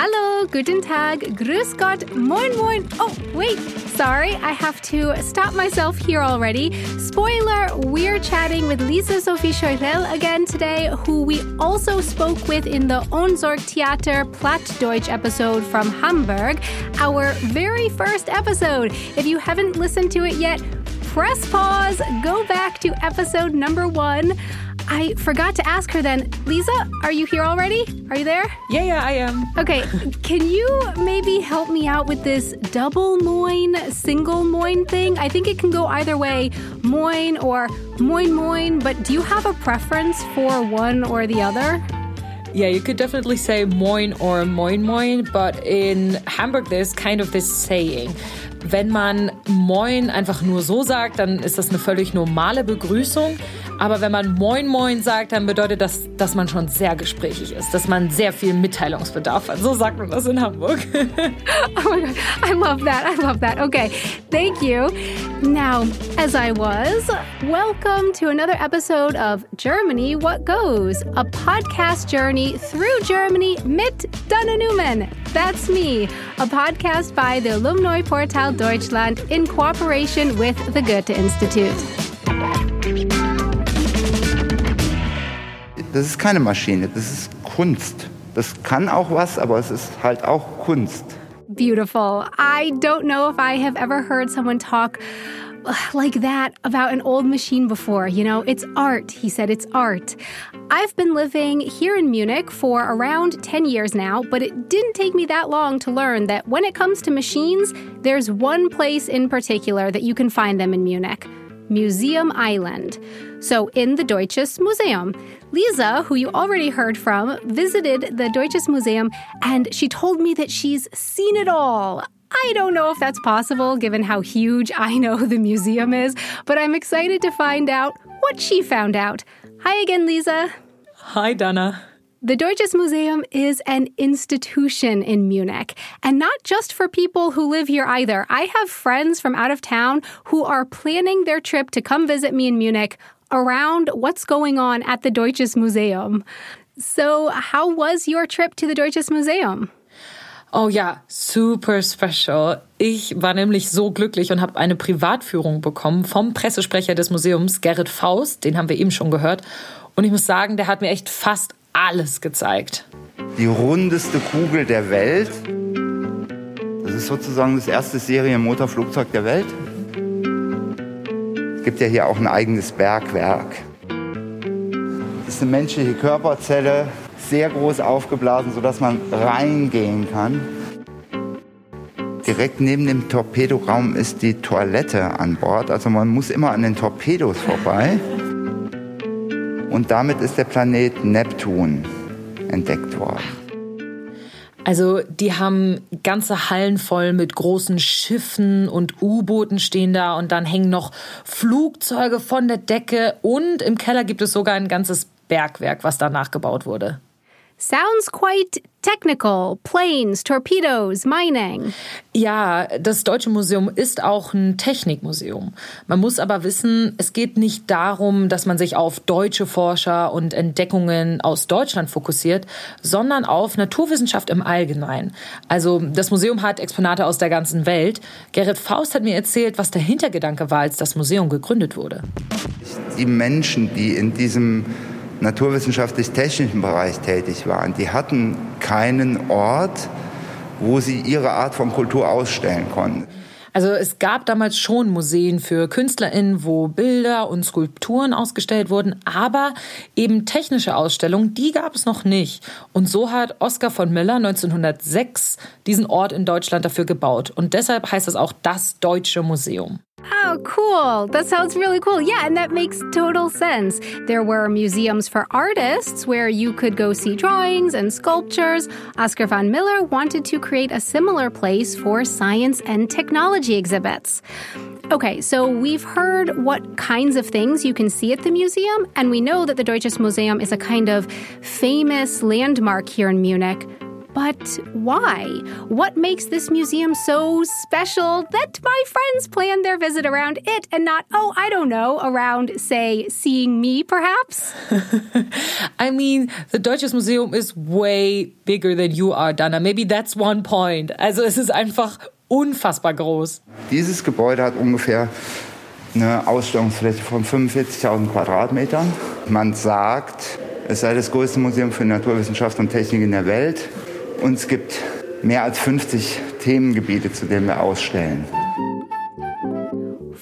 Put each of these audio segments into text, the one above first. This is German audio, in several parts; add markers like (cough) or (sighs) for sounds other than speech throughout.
Hallo, guten Tag, grüß Gott, moin moin. Oh, wait, sorry, I have to stop myself here already. Spoiler, we're chatting with Lisa Sophie Scheurel again today, who we also spoke with in the Onsorg Theater Plattdeutsch episode from Hamburg, our very first episode. If you haven't listened to it yet, press pause, go back to episode number one. I forgot to ask her then. Lisa, are you here already? Are you there? Yeah, yeah, I am. Okay, can you maybe help me out with this double moin, single moin thing? I think it can go either way, moin or moin moin, but do you have a preference for one or the other? Yeah, you could definitely say moin or moin moin, but in Hamburg there's kind of this saying. Wenn man moin einfach nur so sagt, dann ist das eine völlig normale Begrüßung. Aber wenn man Moin Moin sagt, dann bedeutet das, dass man schon sehr gesprächig ist, dass man sehr viel Mitteilungsbedarf hat. So sagt man das in Hamburg. (laughs) oh my God, I love that. I love that. Okay, thank you. Now, as I was, welcome to another episode of Germany What Goes, a podcast journey through Germany mit Dana Newman. That's me, a podcast by the Alumni Portal Deutschland in cooperation with the Goethe Institute. das ist keine Maschine, das ist Kunst. Das kann auch was, aber es ist halt auch Kunst. Beautiful. I don't know if I have ever heard someone talk (sighs) like that about an old machine before. You know, it's art. He said it's art. I've been living here in Munich for around 10 years now, but it didn't take me that long to learn that when it comes to machines, there's one place in particular that you can find them in Munich Museum Island. So, in the Deutsches Museum. Lisa, who you already heard from, visited the Deutsches Museum and she told me that she's seen it all. I don't know if that's possible given how huge I know the museum is, but I'm excited to find out what she found out. Hi again, Lisa. Hi, Dana. The Deutsches Museum is an institution in Munich, and not just for people who live here either. I have friends from out of town who are planning their trip to come visit me in Munich around what's going on at the Deutsches Museum. So, how was your trip to the Deutsches Museum? Oh ja, super special. Ich war nämlich so glücklich und habe eine Privatführung bekommen vom Pressesprecher des Museums, Gerrit Faust. Den haben wir eben schon gehört. Und ich muss sagen, der hat mir echt fast alles gezeigt. Die rundeste Kugel der Welt. Das ist sozusagen das erste Serienmotorflugzeug der Welt. Es gibt ja hier auch ein eigenes Bergwerk. Ist eine menschliche Körperzelle, sehr groß aufgeblasen, sodass man reingehen kann. Direkt neben dem Torpedoraum ist die Toilette an Bord. Also man muss immer an den Torpedos vorbei. Und damit ist der Planet Neptun entdeckt worden. Also die haben ganze Hallen voll mit großen Schiffen und U-Booten stehen da und dann hängen noch Flugzeuge von der Decke und im Keller gibt es sogar ein ganzes Bergwerk, was da nachgebaut wurde. Sounds quite technical. Planes, torpedoes, mining. Ja, das Deutsche Museum ist auch ein Technikmuseum. Man muss aber wissen, es geht nicht darum, dass man sich auf deutsche Forscher und Entdeckungen aus Deutschland fokussiert, sondern auf Naturwissenschaft im Allgemeinen. Also das Museum hat Exponate aus der ganzen Welt. Gerrit Faust hat mir erzählt, was der Hintergedanke war, als das Museum gegründet wurde. Die Menschen, die in diesem naturwissenschaftlich-technischen Bereich tätig waren, die hatten keinen Ort, wo sie ihre Art von Kultur ausstellen konnten. Also es gab damals schon Museen für KünstlerInnen, wo Bilder und Skulpturen ausgestellt wurden, aber eben technische Ausstellungen, die gab es noch nicht. Und so hat Oskar von Miller 1906 diesen Ort in Deutschland dafür gebaut. Und deshalb heißt es auch das Deutsche Museum. Oh, cool. That sounds really cool. Yeah, and that makes total sense. There were museums for artists where you could go see drawings and sculptures. Oscar von Miller wanted to create a similar place for science and technology exhibits. Okay, so we've heard what kinds of things you can see at the museum, and we know that the Deutsches Museum is a kind of famous landmark here in Munich. But why? What makes this museum so special that my friends plan their visit around it and not, oh, I don't know, around, say, seeing me perhaps? (laughs) I mean, the Deutsches Museum is way bigger than you are, Dana. Maybe that's one point. Also es ist einfach unfassbar groß. Dieses Gebäude hat ungefähr eine Ausstellungsfläche von 45.000 Quadratmetern. Man sagt, es sei das größte Museum für Naturwissenschaft und Technik in der Welt. Und gibt mehr als 50 Themengebiete, zu denen wir ausstellen.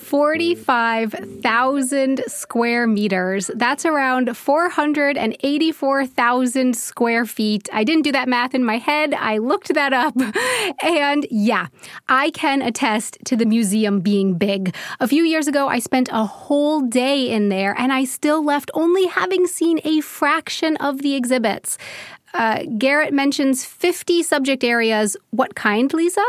45,000 square meters. That's around 484,000 square feet. I didn't do that math in my head. I looked that up. (laughs) And yeah, I can attest to the museum being big. A few years ago, I spent a whole day in there and I still left only having seen a fraction of the exhibits. Uh, Garrett mentions 50 subject areas. What kind, Lisa?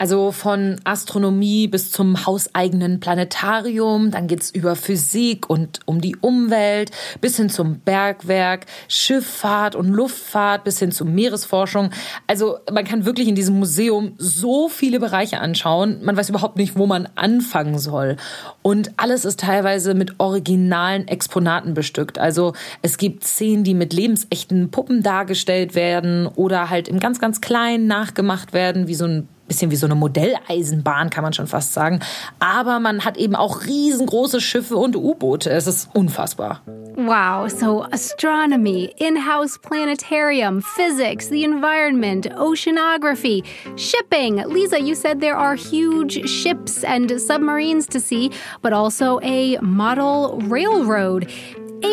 Also von Astronomie bis zum hauseigenen Planetarium, dann geht's über Physik und um die Umwelt, bis hin zum Bergwerk, Schifffahrt und Luftfahrt, bis hin zur Meeresforschung. Also man kann wirklich in diesem Museum so viele Bereiche anschauen, man weiß überhaupt nicht, wo man anfangen soll. Und alles ist teilweise mit originalen Exponaten bestückt. Also es gibt Szenen, die mit lebensechten Puppen dargestellt werden oder halt im ganz, ganz kleinen nachgemacht werden, wie so ein bisschen wie so eine Modelleisenbahn, kann man schon fast sagen. Aber man hat eben auch riesengroße Schiffe und U-Boote. Es ist unfassbar. Wow, so astronomy, in-house planetarium, physics, the environment, oceanography, shipping. Lisa, you said there are huge ships and submarines to see, but also a model railroad.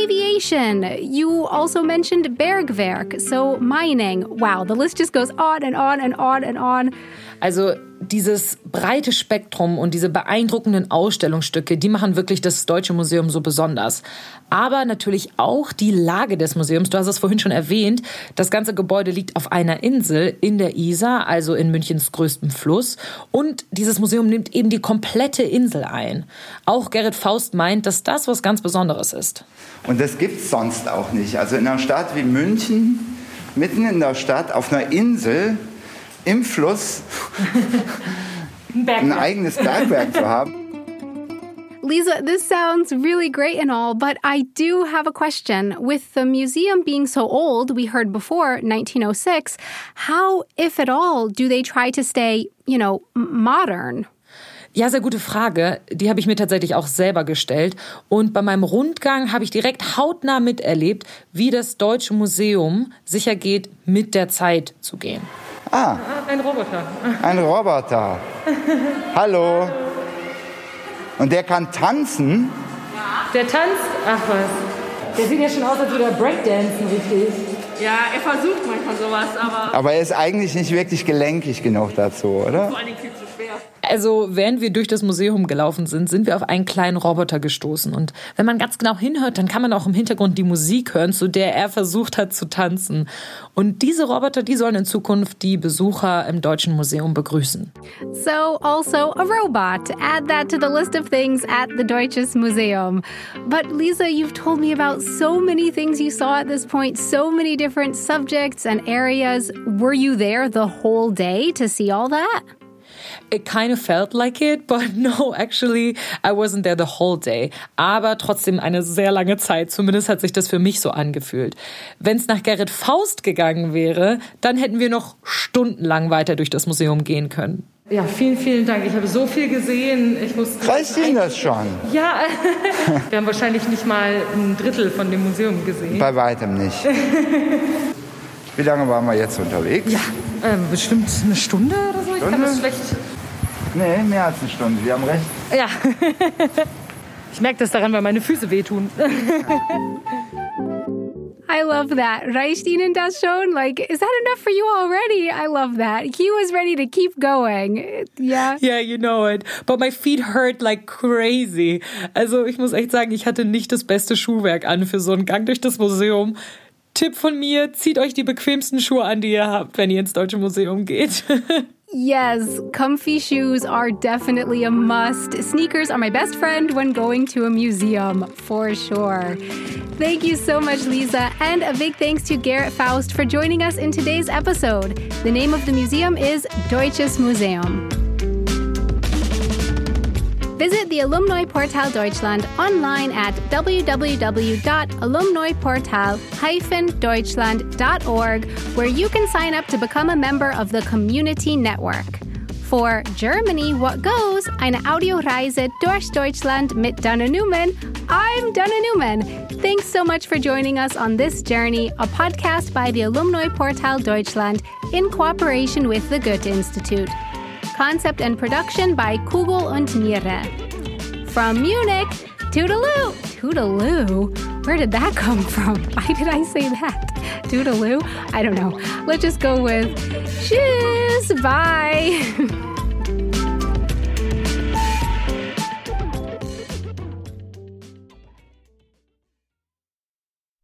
Aviation. You also mentioned Bergwerk, so mining. Wow, the list just goes on and on and on and on. Also dieses breite Spektrum und diese beeindruckenden Ausstellungsstücke, die machen wirklich das Deutsche Museum so besonders. Aber natürlich auch die Lage des Museums. Du hast es vorhin schon erwähnt. Das ganze Gebäude liegt auf einer Insel in der Isar, also in Münchens größtem Fluss. Und dieses Museum nimmt eben die komplette Insel ein. Auch Gerrit Faust meint, dass das was ganz Besonderes ist. Und das gibt es sonst auch nicht. Also in einer Stadt wie München, mitten in der Stadt, auf einer Insel, im Fluss ein eigenes Bergwerk zu haben. Lisa, this sounds really great and all, but I do have a question. With the museum being so old, we heard before 1906, how, if at all, do they try to stay, you know, modern? Ja, sehr gute Frage. Die habe ich mir tatsächlich auch selber gestellt. Und bei meinem Rundgang habe ich direkt hautnah miterlebt, wie das Deutsche Museum sicher geht, mit der Zeit zu gehen. Ah. Ein Roboter. Ein Roboter. Hallo. Und der kann tanzen? Der tanzt? Ach was. Der sieht ja schon aus, als würde er Breakdancen, richtig. Ja, er versucht manchmal sowas, aber. Aber er ist eigentlich nicht wirklich gelenkig genug dazu, oder? Vor allen Also, während wir durch das Museum gelaufen sind, sind wir auf einen kleinen Roboter gestoßen. Und wenn man ganz genau hinhört, dann kann man auch im Hintergrund die Musik hören, zu der er versucht hat zu tanzen. Und diese Roboter, die sollen in Zukunft die Besucher im Deutschen Museum begrüßen. So, also a robot. Add that to the list of things at the Deutsches Museum. But Lisa, you've told me about so many things you saw at this point, so many different subjects and areas. Were you there the whole day to see all that? It kind of felt like it, but (laughs) no, actually, I wasn't there the whole day. Aber trotzdem eine sehr lange Zeit. Zumindest hat sich das für mich so angefühlt. Wenn es nach Gerrit Faust gegangen wäre, dann hätten wir noch stundenlang weiter durch das Museum gehen können. Ja, vielen, vielen Dank. Ich habe so viel gesehen. Ich muss. Reicht Ihnen das schon? Ja, (laughs) wir haben wahrscheinlich nicht mal ein Drittel von dem Museum gesehen. Bei weitem nicht. (laughs) Wie lange waren wir jetzt unterwegs? Ja, ähm, bestimmt eine Stunde oder so. Ich kann Stunde? das schlecht. Nee, mehr als eine Stunde. Sie haben recht. Ja. (laughs) Ich merke das daran, weil meine Füße wehtun. (laughs) I love that. Reicht Ihnen das schon? Like, is that enough for you already? I love that. He was ready to keep going. Yeah. Yeah, you know it. But my feet hurt like crazy. Also ich muss echt sagen, ich hatte nicht das beste Schuhwerk an für so einen Gang durch das Museum. Tipp von mir, zieht euch die bequemsten Schuhe an, die ihr habt, wenn ihr ins Deutsche Museum geht. (laughs) Yes, comfy shoes are definitely a must. Sneakers are my best friend when going to a museum, for sure. Thank you so much, Lisa, and a big thanks to Garrett Faust for joining us in today's episode. The name of the museum is Deutsches Museum. Visit the Alumni Portal Deutschland online at www.alumniportal-deutschland.org, where you can sign up to become a member of the community network. For Germany, what goes? Eine Audioreise durch Deutschland mit Dana Newman. I'm Dana Newman. Thanks so much for joining us on this journey, a podcast by the Alumni Portal Deutschland in cooperation with the Goethe Institute. Concept and production by Kugel und Niere. From Munich, Toodaloo! Toodaloo? Where did that come from? (laughs) Why did I say that? Toodaloo? I don't know. Let's just go with Tschüss! (laughs) Bye!